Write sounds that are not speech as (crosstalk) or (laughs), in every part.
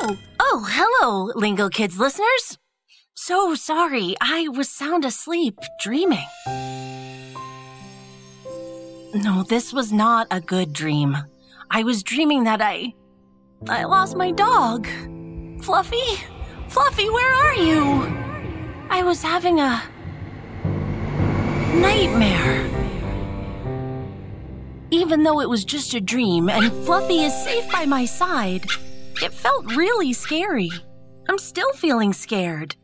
Oh, oh, hello, Lingo Kids listeners. So sorry, I was sound asleep, dreaming. No, this was not a good dream. I was dreaming that I. I lost my dog. Fluffy? Fluffy, where are you? I was having a. nightmare. Even though it was just a dream and Fluffy is safe by my side, it felt really scary. I'm still feeling scared.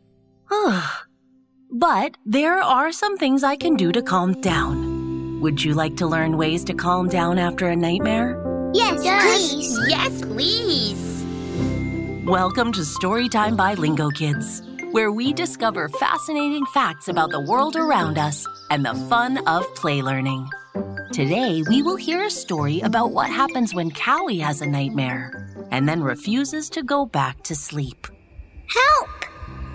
but there are some things I can do to calm down. Would you like to learn ways to calm down after a nightmare? Yes, please. Yes, please. Welcome to Storytime by Lingo Kids, where we discover fascinating facts about the world around us and the fun of play learning. Today, we will hear a story about what happens when Cowy has a nightmare and then refuses to go back to sleep. Help!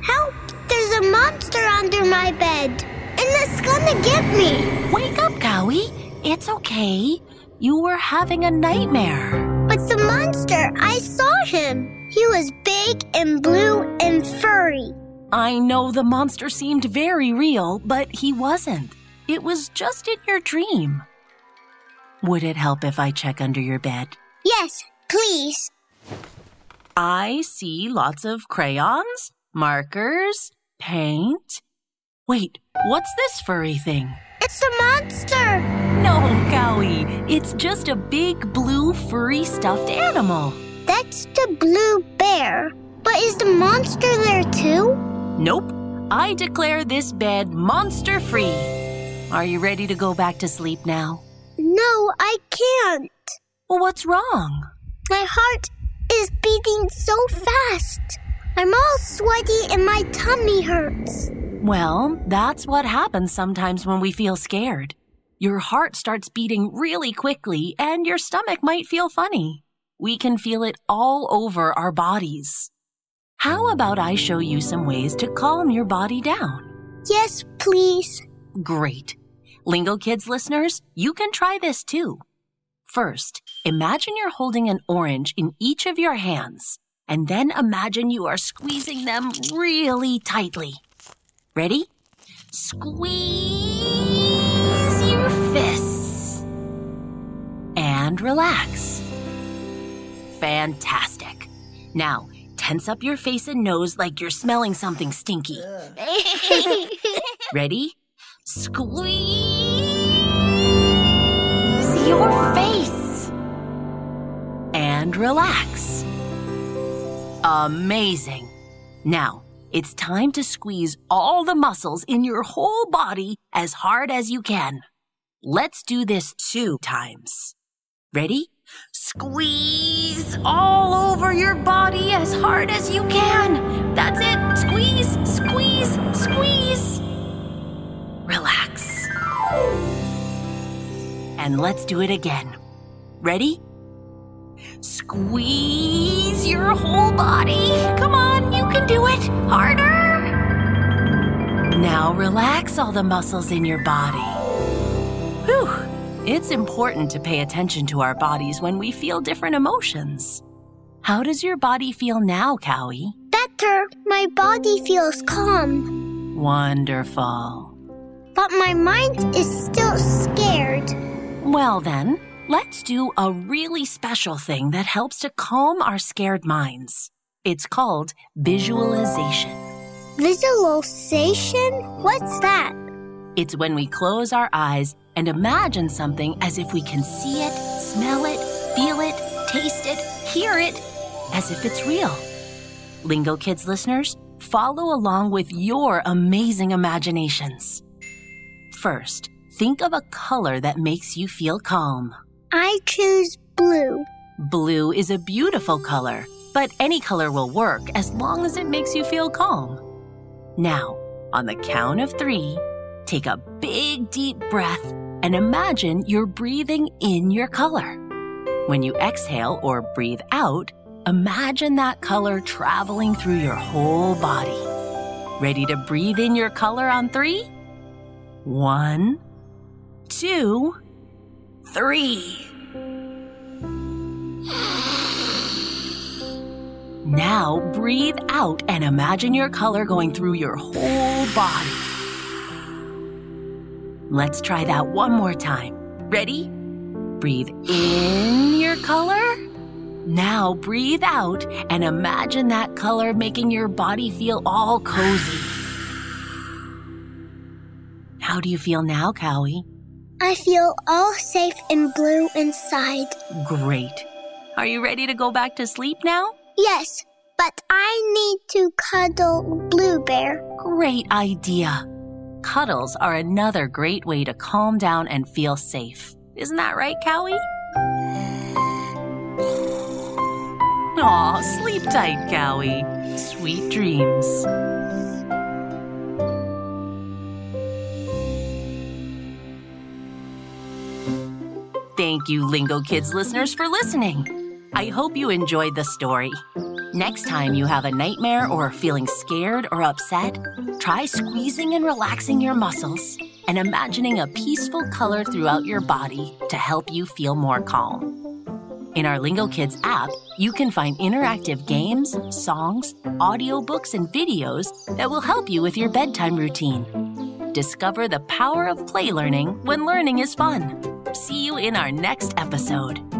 Help! There's a monster under my bed, and it's gonna get me. Wake up, Cowy. It's okay. You were having a nightmare. But the monster, I saw him. He was big and blue and furry. I know the monster seemed very real, but he wasn't. It was just in your dream. Would it help if I check under your bed? Yes, please. I see lots of crayons, markers, paint. Wait, what's this furry thing? It's a monster. No, Cowy. It's just a big blue furry stuffed animal. That's the blue bear. But is the monster there too? Nope. I declare this bed monster free. Are you ready to go back to sleep now? No, I can't. Well, what's wrong? My heart is beating so fast. I'm all sweaty and my tummy hurts. Well, that's what happens sometimes when we feel scared. Your heart starts beating really quickly and your stomach might feel funny. We can feel it all over our bodies. How about I show you some ways to calm your body down? Yes, please. Great. Lingo Kids listeners, you can try this too. First, imagine you're holding an orange in each of your hands, and then imagine you are squeezing them really tightly. Ready? Squeeze your fists and relax. Fantastic. Now, tense up your face and nose like you're smelling something stinky. (laughs) Ready? Squeeze your face and relax. Amazing. Now, it's time to squeeze all the muscles in your whole body as hard as you can. Let's do this two times. Ready? Squeeze all over your body as hard as you can. That's it. Squeeze, squeeze, squeeze. Relax. And let's do it again. Ready? Squeeze your whole body. Come on, you can do it. Harder. Now relax all the muscles in your body. Whew. It's important to pay attention to our bodies when we feel different emotions. How does your body feel now, Cowy? Better. My body feels calm. Wonderful. But my mind is still scared. Well, then, let's do a really special thing that helps to calm our scared minds. It's called visualization. Visualization? What's that? It's when we close our eyes and imagine something as if we can see it, smell it, feel it, taste it, hear it, as if it's real. Lingo Kids listeners, follow along with your amazing imaginations. First, think of a color that makes you feel calm. I choose blue. Blue is a beautiful color, but any color will work as long as it makes you feel calm. Now, on the count of three, take a big deep breath and imagine you're breathing in your color. When you exhale or breathe out, imagine that color traveling through your whole body. Ready to breathe in your color on three? One, two, three. Now breathe out and imagine your color going through your whole body. Let's try that one more time. Ready? Breathe in your color. Now breathe out and imagine that color making your body feel all cozy. How do you feel now, Cowy? I feel all safe and blue inside. Great. Are you ready to go back to sleep now? Yes, but I need to cuddle Blue Bear. Great idea. Cuddles are another great way to calm down and feel safe. Isn't that right, Cowy? Aw, sleep tight, Cowy. Sweet dreams. Thank you, Lingo Kids listeners, for listening. I hope you enjoyed the story. Next time you have a nightmare or are feeling scared or upset, try squeezing and relaxing your muscles and imagining a peaceful color throughout your body to help you feel more calm. In our Lingo Kids app, you can find interactive games, songs, audiobooks, and videos that will help you with your bedtime routine. Discover the power of play learning when learning is fun. See you in our next episode.